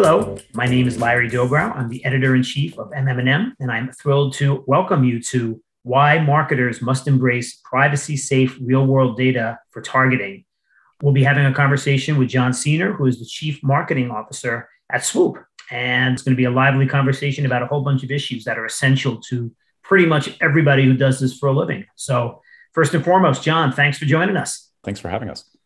Hello, my name is Larry Dobrow. I'm the editor in chief of MM+M, and I'm thrilled to welcome you to Why Marketers Must Embrace Privacy Safe Real World Data for Targeting. We'll be having a conversation with John Seaner, who is the chief marketing officer at Swoop. And it's going to be a lively conversation about a whole bunch of issues that are essential to pretty much everybody who does this for a living. So, first and foremost, John, thanks for joining us. Thanks for having us.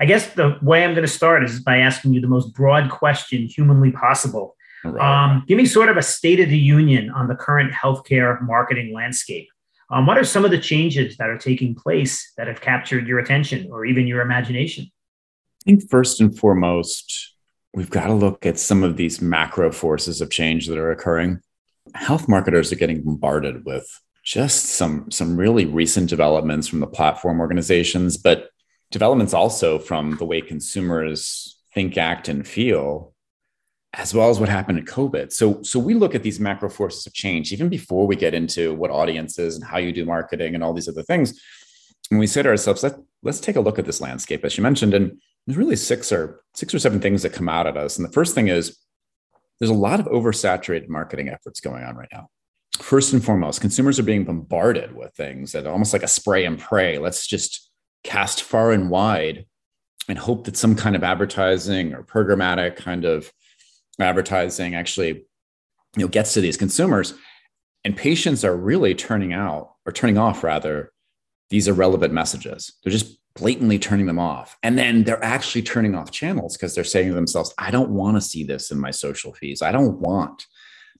I guess the way I'm going to start is by asking you the most broad question humanly possible. Right. Um, give me sort of a state of the union on the current healthcare marketing landscape. Um, what are some of the changes that are taking place that have captured your attention or even your imagination? I think first and foremost, we've got to look at some of these macro forces of change that are occurring. Health marketers are getting bombarded with just some some really recent developments from the platform organizations, but developments also from the way consumers think, act, and feel, as well as what happened in COVID. So, so we look at these macro forces of change even before we get into what audiences and how you do marketing and all these other things. And we say to ourselves, Let, let's take a look at this landscape, as you mentioned. And there's really six or six or seven things that come out at us. And the first thing is there's a lot of oversaturated marketing efforts going on right now. First and foremost, consumers are being bombarded with things that are almost like a spray and pray. Let's just cast far and wide and hope that some kind of advertising or programmatic kind of advertising actually you know gets to these consumers. And patients are really turning out or turning off rather these irrelevant messages. They're just blatantly turning them off. And then they're actually turning off channels because they're saying to themselves i don't want to see this in my social feeds. I don't want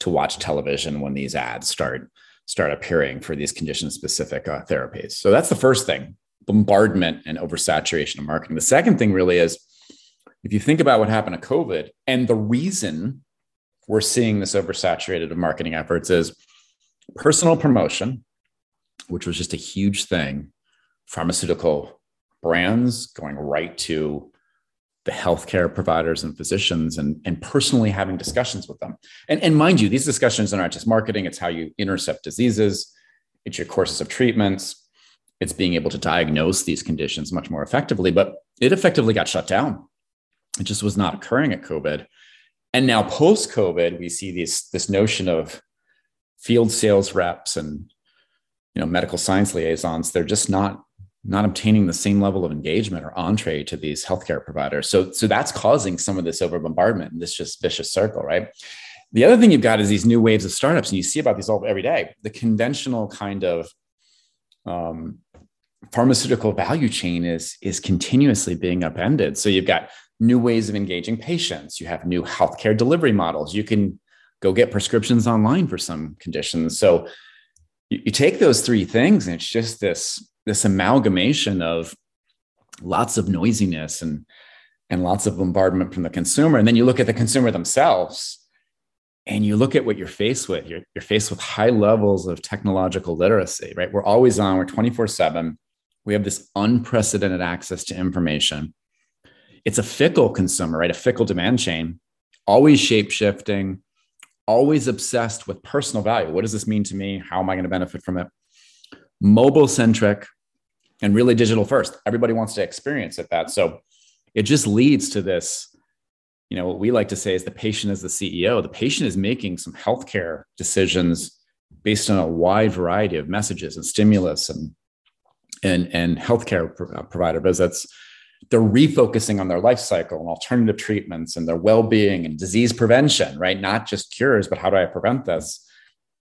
to watch television when these ads start start appearing for these condition specific uh, therapies. So that's the first thing bombardment and oversaturation of marketing. The second thing really is if you think about what happened to COVID and the reason we're seeing this oversaturated of marketing efforts is personal promotion, which was just a huge thing, pharmaceutical brands going right to the healthcare providers and physicians and, and personally having discussions with them. And, and mind you, these discussions are not just marketing, it's how you intercept diseases, it's your courses of treatments, it's being able to diagnose these conditions much more effectively, but it effectively got shut down. It just was not occurring at COVID. And now post COVID, we see this, this notion of field sales reps and you know medical science liaisons. They're just not not obtaining the same level of engagement or entree to these healthcare providers. So, so that's causing some of this over bombardment, this just vicious circle, right? The other thing you've got is these new waves of startups, and you see about these all every day. The conventional kind of um, pharmaceutical value chain is is continuously being upended. So you've got new ways of engaging patients. You have new healthcare delivery models. You can go get prescriptions online for some conditions. So you, you take those three things, and it's just this this amalgamation of lots of noisiness and and lots of bombardment from the consumer. And then you look at the consumer themselves and you look at what you're faced with. You're, you're faced with high levels of technological literacy, right? We're always on, we're 24 7 we have this unprecedented access to information. It's a fickle consumer, right? A fickle demand chain, always shape shifting, always obsessed with personal value. What does this mean to me? How am I going to benefit from it? Mobile centric and really digital first. Everybody wants to experience it that. So it just leads to this, you know, what we like to say is the patient is the CEO. The patient is making some healthcare decisions based on a wide variety of messages and stimulus and and, and healthcare uh, provider visits, they're refocusing on their life cycle and alternative treatments and their well-being and disease prevention, right? Not just cures, but how do I prevent this?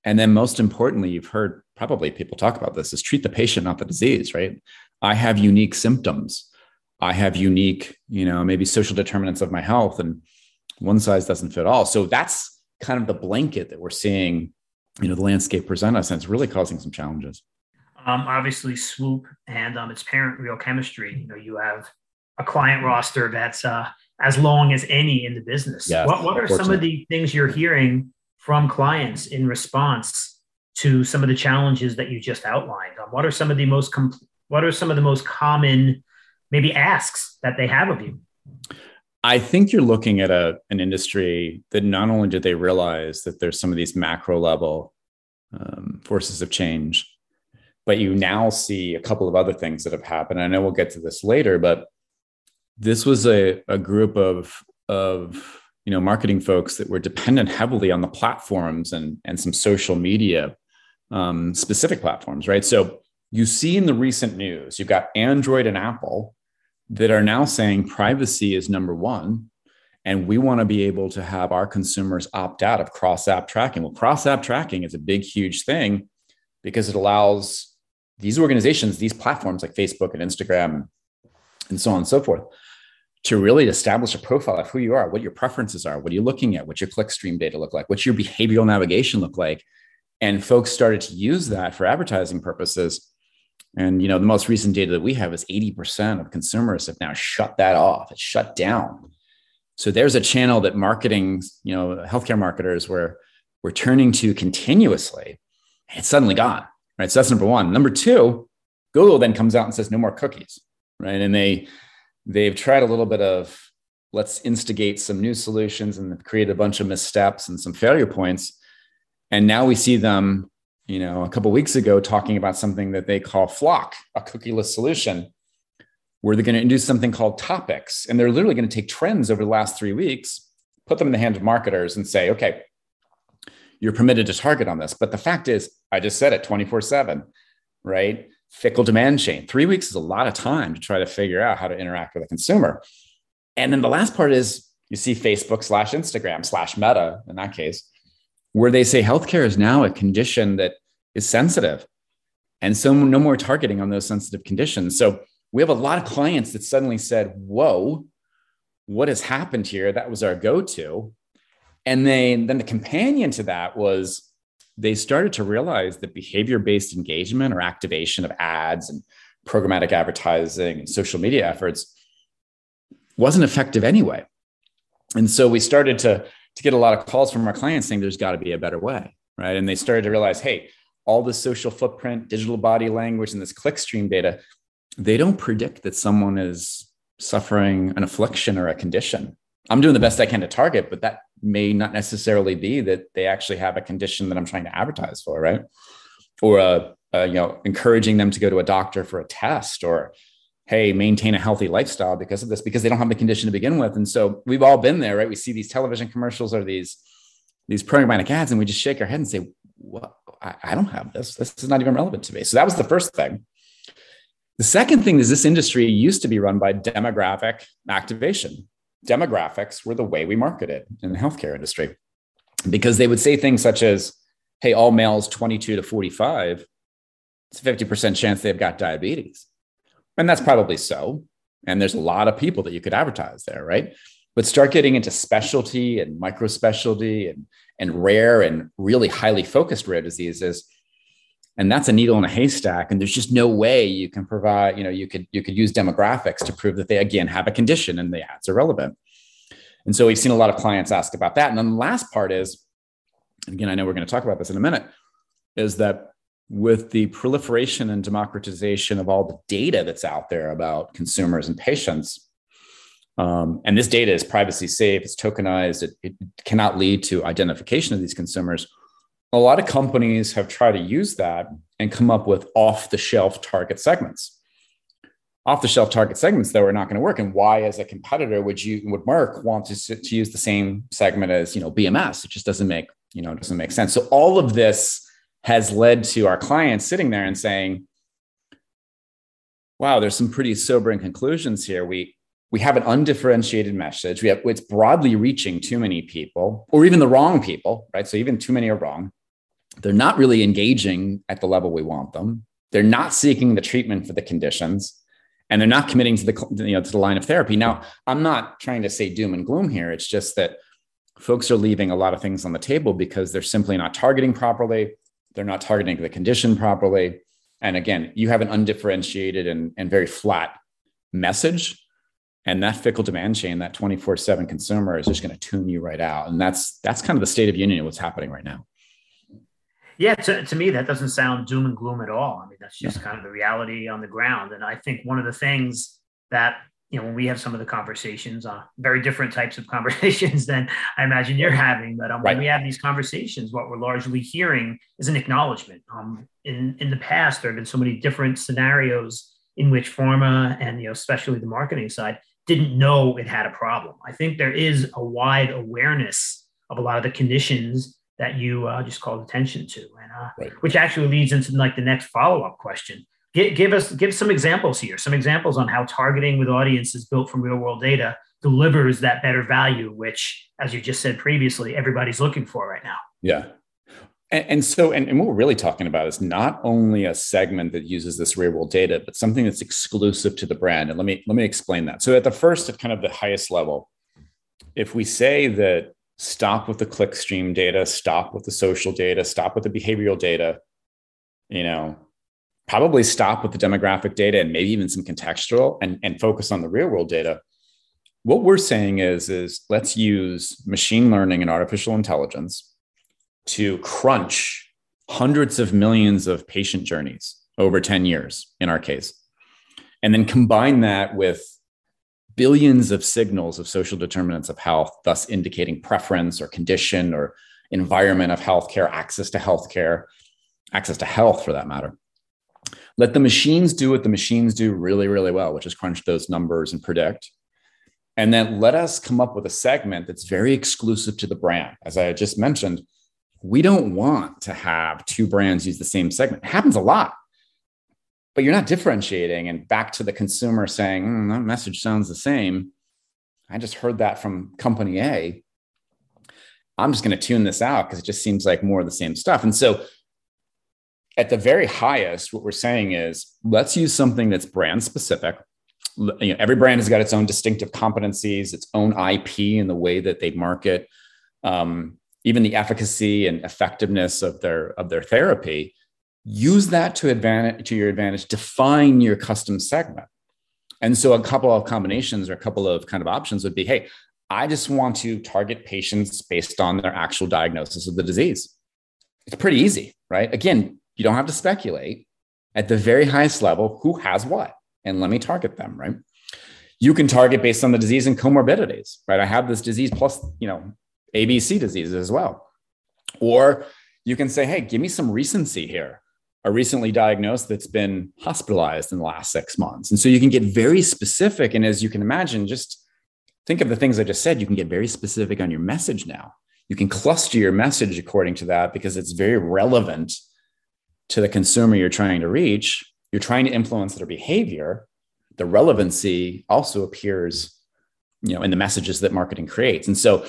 And then most importantly, you've heard probably people talk about this is treat the patient, not the disease, right? I have unique symptoms. I have unique, you know, maybe social determinants of my health and one size doesn't fit all. So that's kind of the blanket that we're seeing, you know, the landscape present us and it's really causing some challenges um, obviously Swoop and um, its parent, Real Chemistry. You know, you have a client roster that's uh, as long as any in the business. Yes, what what are some of the things you're hearing from clients in response to some of the challenges that you just outlined? Um, what are some of the most com- what are some of the most common maybe asks that they have of you? I think you're looking at a an industry that not only did they realize that there's some of these macro level um, forces of change but you now see a couple of other things that have happened. I know we'll get to this later, but this was a, a group of, of you know marketing folks that were dependent heavily on the platforms and and some social media um, specific platforms, right? So you see in the recent news, you've got Android and Apple that are now saying privacy is number one. And we want to be able to have our consumers opt out of cross app tracking. Well, cross app tracking is a big, huge thing because it allows these organizations, these platforms like Facebook and Instagram and so on and so forth, to really establish a profile of who you are, what your preferences are, what are you looking at, what's your clickstream data look like, what's your behavioral navigation look like. And folks started to use that for advertising purposes. And you know, the most recent data that we have is 80% of consumers have now shut that off. It's shut down. So there's a channel that marketing, you know, healthcare marketers were were turning to continuously. It's suddenly gone. Right. So that's number one. Number two, Google then comes out and says no more cookies. Right. And they they've tried a little bit of let's instigate some new solutions and create a bunch of missteps and some failure points. And now we see them, you know, a couple weeks ago talking about something that they call FLoC, a cookieless solution, where they're going to introduce something called topics. And they're literally going to take trends over the last three weeks, put them in the hands of marketers and say, okay, you're permitted to target on this. But the fact is, I just said it 24 7, right? fickle demand chain. Three weeks is a lot of time to try to figure out how to interact with a consumer. And then the last part is you see Facebook slash Instagram slash Meta in that case, where they say healthcare is now a condition that is sensitive. And so no more targeting on those sensitive conditions. So we have a lot of clients that suddenly said, Whoa, what has happened here? That was our go to. And then, then the companion to that was they started to realize that behavior based engagement or activation of ads and programmatic advertising and social media efforts wasn't effective anyway. And so we started to, to get a lot of calls from our clients saying there's got to be a better way, right? And they started to realize, hey, all the social footprint, digital body language, and this clickstream data, they don't predict that someone is suffering an affliction or a condition. I'm doing the best I can to target, but that may not necessarily be that they actually have a condition that I'm trying to advertise for, right? Or you know, encouraging them to go to a doctor for a test, or hey, maintain a healthy lifestyle because of this, because they don't have the condition to begin with. And so we've all been there, right? We see these television commercials or these these programmatic ads, and we just shake our head and say, "Well, I, I don't have this. This is not even relevant to me." So that was the first thing. The second thing is this industry used to be run by demographic activation demographics were the way we marketed in the healthcare industry because they would say things such as, hey, all males 22 to 45, it's a 50% chance they've got diabetes. And that's probably so. And there's a lot of people that you could advertise there, right? But start getting into specialty and micro specialty and, and rare and really highly focused rare diseases. And that's a needle in a haystack. And there's just no way you can provide, you know, you could you could use demographics to prove that they again have a condition and the ads are relevant. And so we've seen a lot of clients ask about that. And then the last part is, again, I know we're going to talk about this in a minute, is that with the proliferation and democratization of all the data that's out there about consumers and patients, um, and this data is privacy safe, it's tokenized, it, it cannot lead to identification of these consumers. A lot of companies have tried to use that and come up with off the shelf target segments. Off the shelf target segments though are not going to work and why as a competitor would you would merck want to, to use the same segment as you know bms it just doesn't make you know doesn't make sense. So all of this has led to our clients sitting there and saying wow there's some pretty sobering conclusions here. We we have an undifferentiated message. We have it's broadly reaching too many people or even the wrong people right? So even too many are wrong they're not really engaging at the level we want them they're not seeking the treatment for the conditions and they're not committing to the you know to the line of therapy. Now, I'm not trying to say doom and gloom here. It's just that folks are leaving a lot of things on the table because they're simply not targeting properly. They're not targeting the condition properly. And again, you have an undifferentiated and, and very flat message. And that fickle demand chain, that 24-7 consumer is just going to tune you right out. And that's that's kind of the state of union of what's happening right now. Yeah, to, to me, that doesn't sound doom and gloom at all. I mean, that's just yeah. kind of the reality on the ground. And I think one of the things that, you know, when we have some of the conversations, uh, very different types of conversations than I imagine you're having, but um, right. when we have these conversations, what we're largely hearing is an acknowledgement. Um, in, in the past, there have been so many different scenarios in which pharma and, you know, especially the marketing side didn't know it had a problem. I think there is a wide awareness of a lot of the conditions that you uh, just called attention to, and uh, right. which actually leads into like the next follow up question. Give, give us give some examples here, some examples on how targeting with audiences built from real world data delivers that better value, which, as you just said previously, everybody's looking for right now. Yeah. And, and so, and, and, what we're really talking about is not only a segment that uses this real world data, but something that's exclusive to the brand. And let me let me explain that. So, at the first, at kind of the highest level, if we say that stop with the clickstream data, stop with the social data, stop with the behavioral data, you know, probably stop with the demographic data and maybe even some contextual and, and focus on the real world data. What we're saying is is let's use machine learning and artificial intelligence to crunch hundreds of millions of patient journeys over 10 years in our case and then combine that with billions of signals of social determinants of health thus indicating preference or condition or environment of healthcare access to healthcare access to health for that matter let the machines do what the machines do really really well which is crunch those numbers and predict and then let us come up with a segment that's very exclusive to the brand. As I just mentioned, we don't want to have two brands use the same segment. It happens a lot, but you're not differentiating. And back to the consumer saying, mm, that message sounds the same. I just heard that from company A. I'm just going to tune this out because it just seems like more of the same stuff. And so, at the very highest, what we're saying is let's use something that's brand specific you know, every brand has got its own distinctive competencies, its own IP and the way that they market, um, even the efficacy and effectiveness of their of their therapy. Use that to advantage to your advantage. Define your custom segment. And so, a couple of combinations or a couple of kind of options would be, hey, I just want to target patients based on their actual diagnosis of the disease. It's pretty easy, right? Again, you don't have to speculate. At the very highest level, who has what? and let me target them, right? You can target based on the disease and comorbidities, right? I have this disease plus, you know, ABC diseases as well. Or you can say, hey, give me some recency here. A recently diagnosed that's been hospitalized in the last six months. And so you can get very specific. And as you can imagine, just think of the things I just said, you can get very specific on your message now. You can cluster your message according to that because it's very relevant to the consumer you're trying to reach you're trying to influence their behavior, the relevancy also appears, you know, in the messages that marketing creates. And so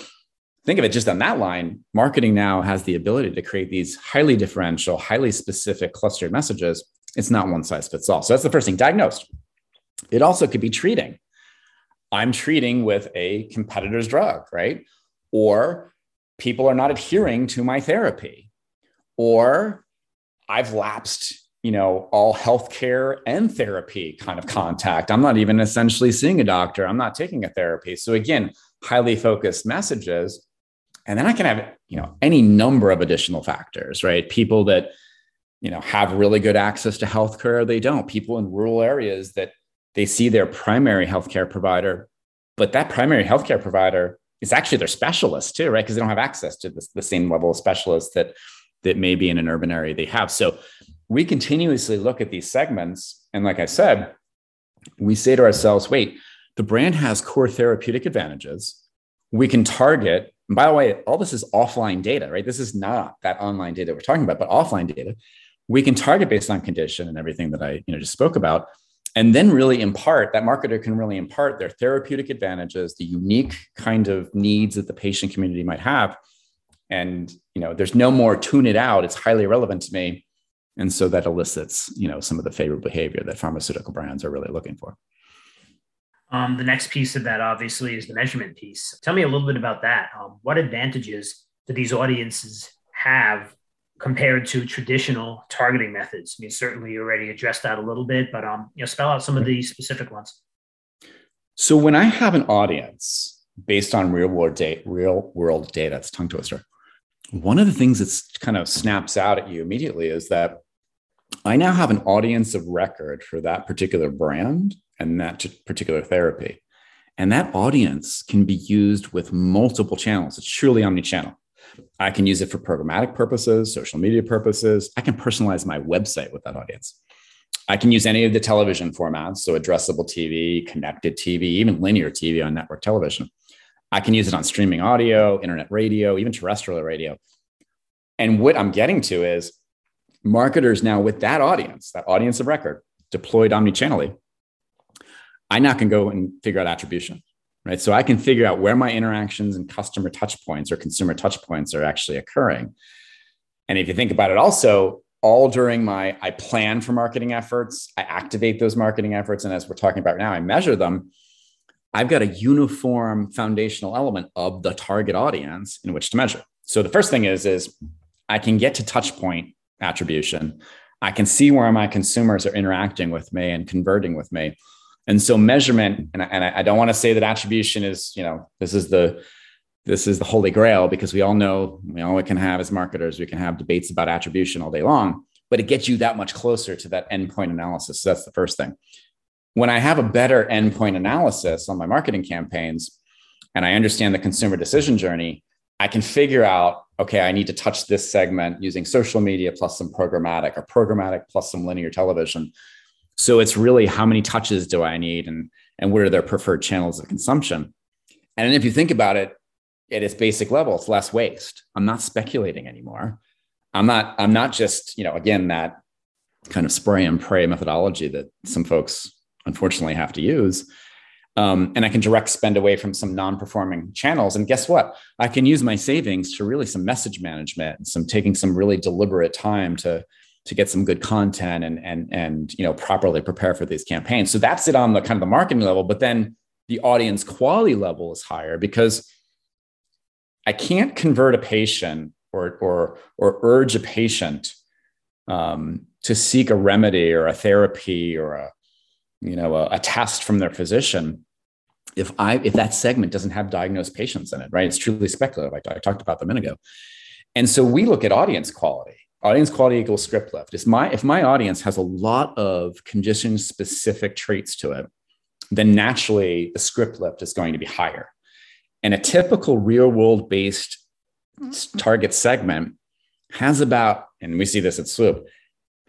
think of it just on that line, marketing now has the ability to create these highly differential, highly specific clustered messages. It's not one size fits all. So that's the first thing, diagnosed. It also could be treating. I'm treating with a competitor's drug, right? Or people are not adhering to my therapy. Or I've lapsed you know, all healthcare and therapy kind of contact. I'm not even essentially seeing a doctor. I'm not taking a therapy. So again, highly focused messages. And then I can have, you know, any number of additional factors, right? People that, you know, have really good access to healthcare, they don't. People in rural areas that they see their primary healthcare provider, but that primary healthcare provider is actually their specialist too, right? Because they don't have access to the, same level of specialists that that may be in an urban area they have. So we continuously look at these segments. And like I said, we say to ourselves, wait, the brand has core therapeutic advantages. We can target, and by the way, all this is offline data, right? This is not that online data we're talking about, but offline data. We can target based on condition and everything that I you know, just spoke about. And then really impart, that marketer can really impart their therapeutic advantages, the unique kind of needs that the patient community might have. And you know, there's no more tune it out. It's highly relevant to me and so that elicits you know some of the favorable behavior that pharmaceutical brands are really looking for um, the next piece of that obviously is the measurement piece. Tell me a little bit about that. Um, what advantages do these audiences have compared to traditional targeting methods? I mean certainly you already addressed that a little bit but um, you know spell out some of the specific ones. So when i have an audience based on real world data real world data it's tongue twister. One of the things that kind of snaps out at you immediately is that I now have an audience of record for that particular brand and that particular therapy. And that audience can be used with multiple channels. It's truly omni-channel. I can use it for programmatic purposes, social media purposes. I can personalize my website with that audience. I can use any of the television formats, so addressable TV, connected TV, even linear TV on network television. I can use it on streaming audio, internet radio, even terrestrial radio. And what I'm getting to is marketers now with that audience, that audience of record, deployed omnichannelly, I now can go and figure out attribution, right? So I can figure out where my interactions and customer touch points or consumer touch points are actually occurring. And if you think about it also, all during my, I plan for marketing efforts, I activate those marketing efforts. And as we're talking about now, I measure them. I've got a uniform foundational element of the target audience in which to measure. So the first thing is, is I can get to touch point attribution. I can see where my consumers are interacting with me and converting with me. And so measurement, and I, and I don't want to say that attribution is, you know, this is the this is the holy grail because we all know we all we can have as marketers, we can have debates about attribution all day long, but it gets you that much closer to that endpoint analysis. So that's the first thing. When I have a better endpoint analysis on my marketing campaigns and I understand the consumer decision journey, I can figure out, okay, I need to touch this segment using social media plus some programmatic or programmatic plus some linear television. So it's really how many touches do I need and, and what are their preferred channels of consumption? And if you think about it at its basic level, it's less waste. I'm not speculating anymore. I'm not, I'm not just, you know, again, that kind of spray and pray methodology that some folks unfortunately have to use um, and I can direct spend away from some non-performing channels. And guess what? I can use my savings to really some message management and some taking some really deliberate time to to get some good content and and and you know properly prepare for these campaigns. So that's it on the kind of the marketing level. But then the audience quality level is higher because I can't convert a patient or or or urge a patient um, to seek a remedy or a therapy or a you know a, a test from their physician if I if that segment doesn't have diagnosed patients in it, right? It's truly speculative. Like I talked about a minute ago. And so we look at audience quality. Audience quality equals script lift. If my if my audience has a lot of condition specific traits to it, then naturally the script lift is going to be higher. And a typical real world based mm-hmm. target segment has about, and we see this at Swoop,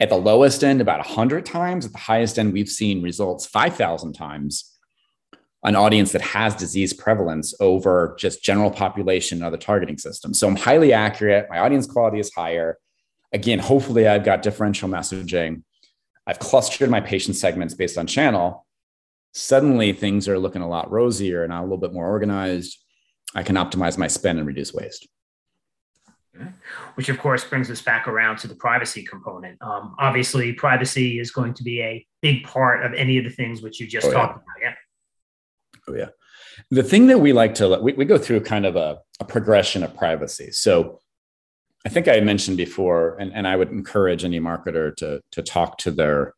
at the lowest end about 100 times, at the highest end, we've seen results 5,000 times an audience that has disease prevalence over just general population and other targeting systems. So I'm highly accurate. My audience quality is higher. Again, hopefully I've got differential messaging. I've clustered my patient segments based on channel. Suddenly things are looking a lot rosier and I'm a little bit more organized. I can optimize my spend and reduce waste. Which, of course, brings us back around to the privacy component. Um, obviously, privacy is going to be a big part of any of the things which you just oh, talked yeah. about. Yeah. Oh, yeah. The thing that we like to, we, we go through kind of a, a progression of privacy. So I think I mentioned before, and, and I would encourage any marketer to, to talk to their,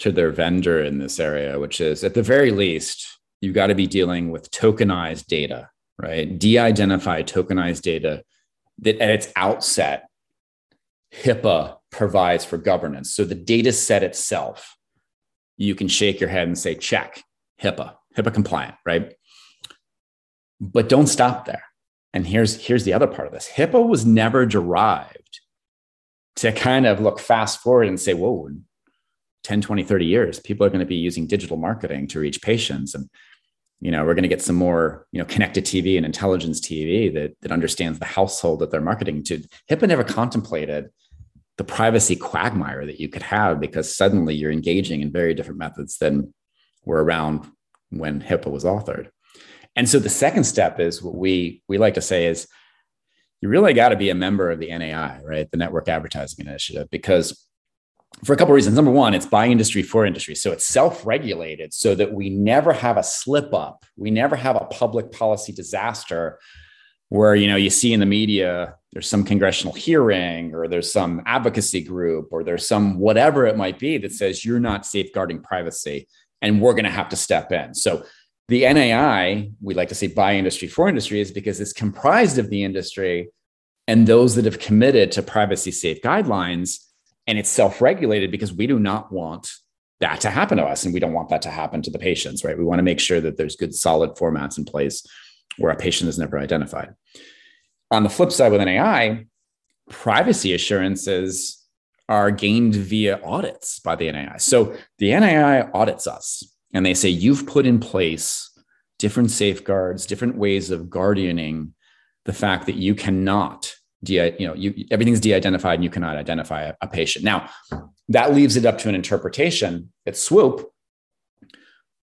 to their vendor in this area, which is at the very least, you've got to be dealing with tokenized data, right? De identified tokenized data that at its outset, HIPAA provides for governance. So the data set itself, you can shake your head and say, check HIPAA. HIPAA compliant, right? But don't stop there. And here's here's the other part of this. HIPAA was never derived to kind of look fast forward and say, whoa, 10, 20, 30 years, people are going to be using digital marketing to reach patients. And, you know, we're going to get some more, you know, connected TV and intelligence TV that, that understands the household that they're marketing to. HIPAA never contemplated the privacy quagmire that you could have because suddenly you're engaging in very different methods than were around when HIPAA was authored. And so the second step is what we we like to say is you really got to be a member of the NAI, right? The Network Advertising Initiative, because for a couple of reasons. Number one, it's by industry for industry. So it's self-regulated so that we never have a slip up. We never have a public policy disaster where you know you see in the media there's some congressional hearing or there's some advocacy group or there's some whatever it might be that says you're not safeguarding privacy and we're going to have to step in. So the NAI, we like to say by industry for industry, is because it's comprised of the industry and those that have committed to privacy safe guidelines. And it's self regulated because we do not want that to happen to us. And we don't want that to happen to the patients, right? We want to make sure that there's good, solid formats in place where a patient is never identified. On the flip side with NAI, privacy assurances are gained via audits by the NAI. So the NAI audits us and they say, you've put in place different safeguards, different ways of guardianing the fact that you cannot, de- you know, you, everything's de-identified and you cannot identify a, a patient. Now, that leaves it up to an interpretation at Swoop.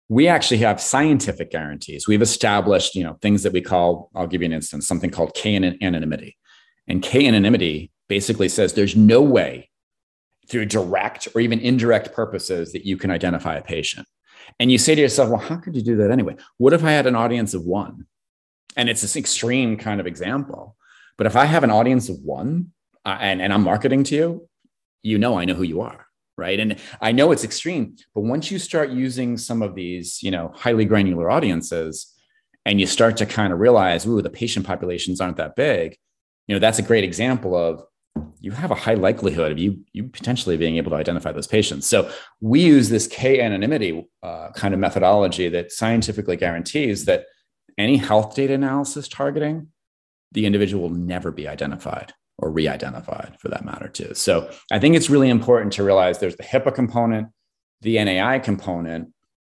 We actually have scientific guarantees. We've established, you know, things that we call, I'll give you an instance, something called K anonymity. And K anonymity basically says there's no way through direct or even indirect purposes that you can identify a patient. And you say to yourself, well, how could you do that anyway? What if I had an audience of one? And it's this extreme kind of example. But if I have an audience of one uh, and, and I'm marketing to you, you know I know who you are. Right. And I know it's extreme, but once you start using some of these, you know, highly granular audiences and you start to kind of realize, ooh, the patient populations aren't that big, you know, that's a great example of you have a high likelihood of you you potentially being able to identify those patients. So we use this K anonymity uh, kind of methodology that scientifically guarantees that any health data analysis targeting the individual will never be identified or re-identified for that matter too. So I think it's really important to realize there's the HIPAA component, the NAI component,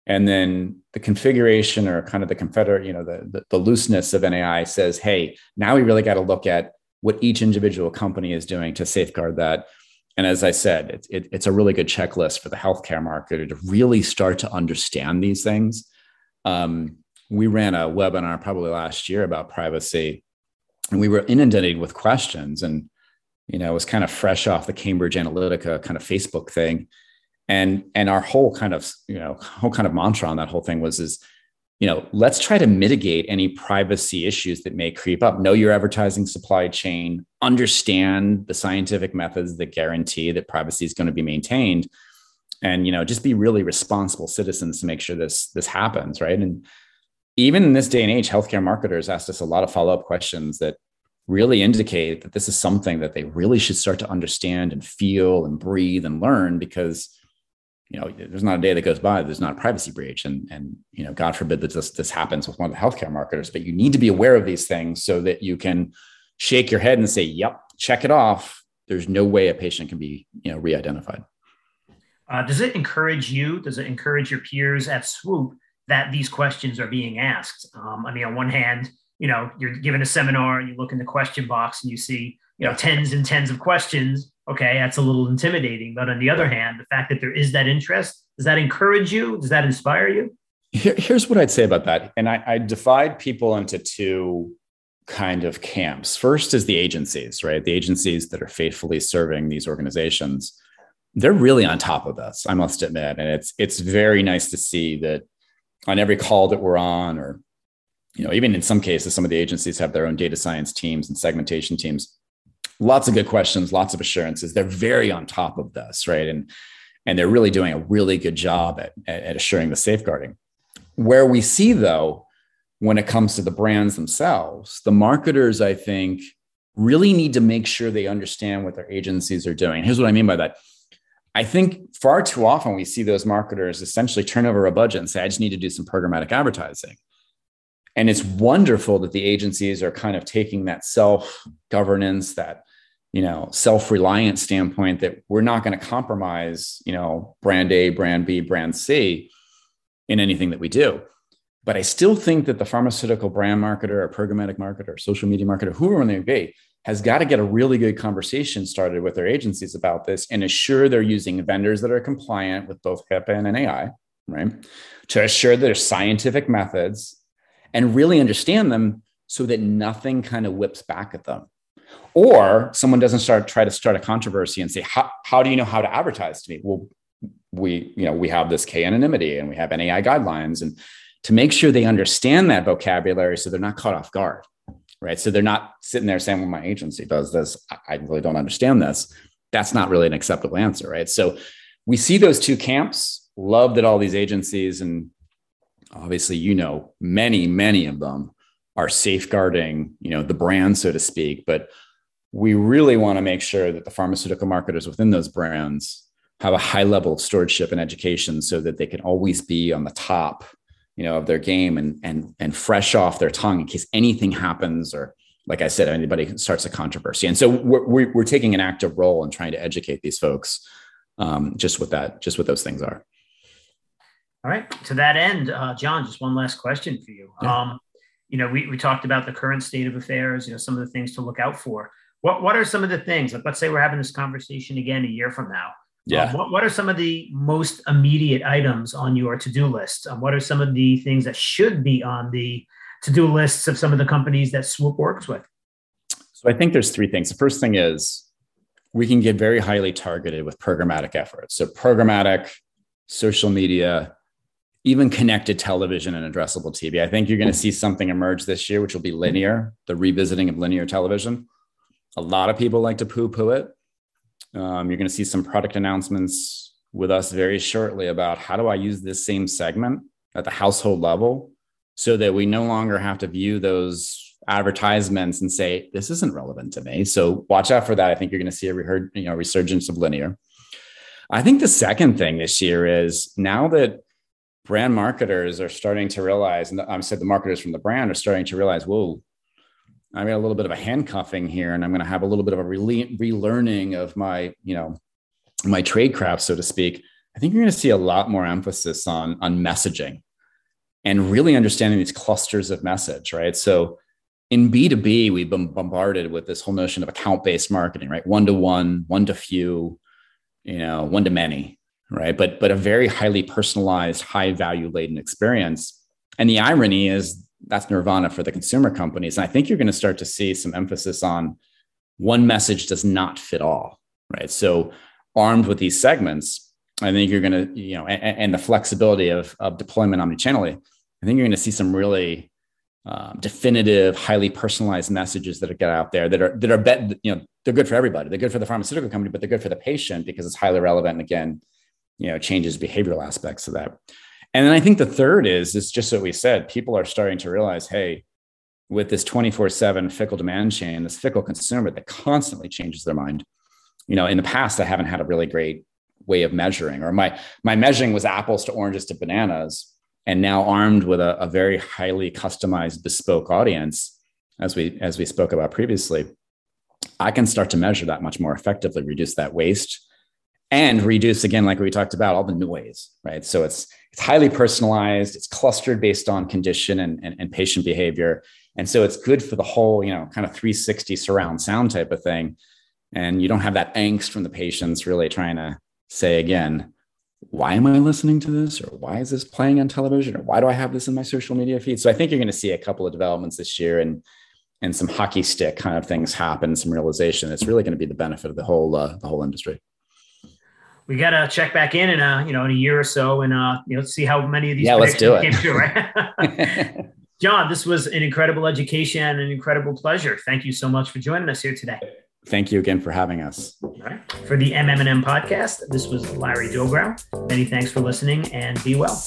and then the configuration or kind of the confederate, you know, the, the, the looseness of NAI says, hey, now we really got to look at what each individual company is doing to safeguard that. And as I said, it, it, it's a really good checklist for the healthcare marketer to really start to understand these things. Um, we ran a webinar probably last year about privacy, and we were inundated with questions. And you know, it was kind of fresh off the Cambridge Analytica kind of Facebook thing, and and our whole kind of you know whole kind of mantra on that whole thing was is you know, let's try to mitigate any privacy issues that may creep up. Know your advertising supply chain, understand the scientific methods that guarantee that privacy is going to be maintained, and you know, just be really responsible citizens to make sure this this happens, right? And even in this day and age, healthcare marketers asked us a lot of follow up questions that really indicate that this is something that they really should start to understand and feel and breathe and learn because you know, there's not a day that goes by there's not a privacy breach, and and you know, God forbid that this this happens with one of the healthcare marketers. But you need to be aware of these things so that you can shake your head and say, "Yep, check it off." There's no way a patient can be you know re-identified. Uh, does it encourage you? Does it encourage your peers at Swoop that these questions are being asked? Um, I mean, on one hand, you know, you're given a seminar and you look in the question box and you see, you know, tens and tens of questions okay, that's a little intimidating. But on the other hand, the fact that there is that interest, does that encourage you? Does that inspire you? Here, here's what I'd say about that. And I, I divide people into two kind of camps. First is the agencies, right? The agencies that are faithfully serving these organizations. They're really on top of this, I must admit. And it's it's very nice to see that on every call that we're on, or you know, even in some cases, some of the agencies have their own data science teams and segmentation teams lots of good questions, lots of assurances. They're very on top of this, right? And and they're really doing a really good job at, at assuring the safeguarding. Where we see though, when it comes to the brands themselves, the marketers, I think, really need to make sure they understand what their agencies are doing. Here's what I mean by that. I think far too often we see those marketers essentially turn over a budget and say, I just need to do some programmatic advertising. And it's wonderful that the agencies are kind of taking that self governance, that you know self-reliant standpoint that we're not going to compromise you know brand a brand b brand c in anything that we do but i still think that the pharmaceutical brand marketer or programmatic marketer social media marketer whoever they be has got to get a really good conversation started with their agencies about this and assure they're using vendors that are compliant with both HIPAA and NAI, right? To assure their scientific methods and really understand them so that nothing kind of whips back at them or someone doesn't start try to start a controversy and say how, how do you know how to advertise to me? Well we you know we have this k anonymity and we have nai guidelines and to make sure they understand that vocabulary so they're not caught off guard right? So they're not sitting there saying well my agency does this. I really don't understand this. That's not really an acceptable answer right? So we see those two camps. Love that all these agencies and obviously you know many many of them are safeguarding you know the brand so to speak but we really want to make sure that the pharmaceutical marketers within those brands have a high level of stewardship and education so that they can always be on the top you know of their game and and and fresh off their tongue in case anything happens or like I said, anybody starts a controversy. And so we're, we're, taking an active role in trying to educate these folks um, just what that, just what those things are. All right. To that end, uh, John, just one last question for you. Yeah. Um, you know, we, we talked about the current state of affairs, you know, some of the things to look out for. What, what are some of the things, like, let's say we're having this conversation again a year from now. Yeah. Um, what, what are some of the most immediate items on your to-do list? Um, what are some of the things that should be on the to-do lists of some of the companies that Swoop works with? So I think there's three things. The first thing is we can get very highly targeted with programmatic efforts. So programmatic, social media, even connected television and addressable TV. I think you're going to see something emerge this year, which will be linear, the revisiting of linear television. A lot of people like to poo poo it. Um, you're going to see some product announcements with us very shortly about how do I use this same segment at the household level so that we no longer have to view those advertisements and say this isn't relevant to me. So watch out for that. I think you're going to see a you know, resurgence of linear. I think the second thing this year is now that brand marketers are starting to realize, and I said the marketers from the brand are starting to realize, whoa, I got a little bit of a handcuffing here, and I'm going to have a little bit of a rele- relearning of my, you know, my trade craft, so to speak. I think you're going to see a lot more emphasis on on messaging and really understanding these clusters of message, right? So in B2B, we've been bombarded with this whole notion of account-based marketing, right? One to one, one to few, you know, one to many, right? But but a very highly personalized, high value laden experience. And the irony is that's nirvana for the consumer companies. And I think you're going to start to see some emphasis on one message does not fit all, right? So armed with these segments, I think you're going to, you know, and, and, the flexibility of, of deployment omnichannelly, I think you're going to see some really um, definitive, highly personalized messages that get out there that are that are bet, you know, they're good for everybody. They're good for the pharmaceutical company, but they're good for the patient because it's highly relevant. And again, you know, changes behavioral aspects of that. And then I think the third is is just what we said. People are starting to realize, hey, with this 24-7 fickle demand chain, this fickle consumer that constantly changes their mind. You know, in the past, I haven't had a really great way of measuring, or my my measuring was apples to oranges to bananas. And now armed with a, a very highly customized bespoke audience, as we as we spoke about previously, I can start to measure that much more effectively, reduce that waste, and reduce again, like we talked about, all the noise, right? So it's it's highly personalized, it's clustered based on condition and, and, and patient behavior. And so it's good for the whole, you know, kind of 360 surround sound type of thing. And you don't have that angst from the patients really trying to say again, why am I listening to this? Or why is this playing on television? Or why do I have this in my social media feed? So I think you're going to see a couple of developments this year and and some hockey stick kind of things happen, some realization. It's really going to be the benefit of the whole uh, the whole industry we got to check back in in a you know in a year or so and uh you know see how many of these yeah let's do it. true, right? john this was an incredible education and an incredible pleasure. Thank you so much for joining us here today. Thank you again for having us. All right. for the MM+M podcast this was larry dobrow many thanks for listening and be well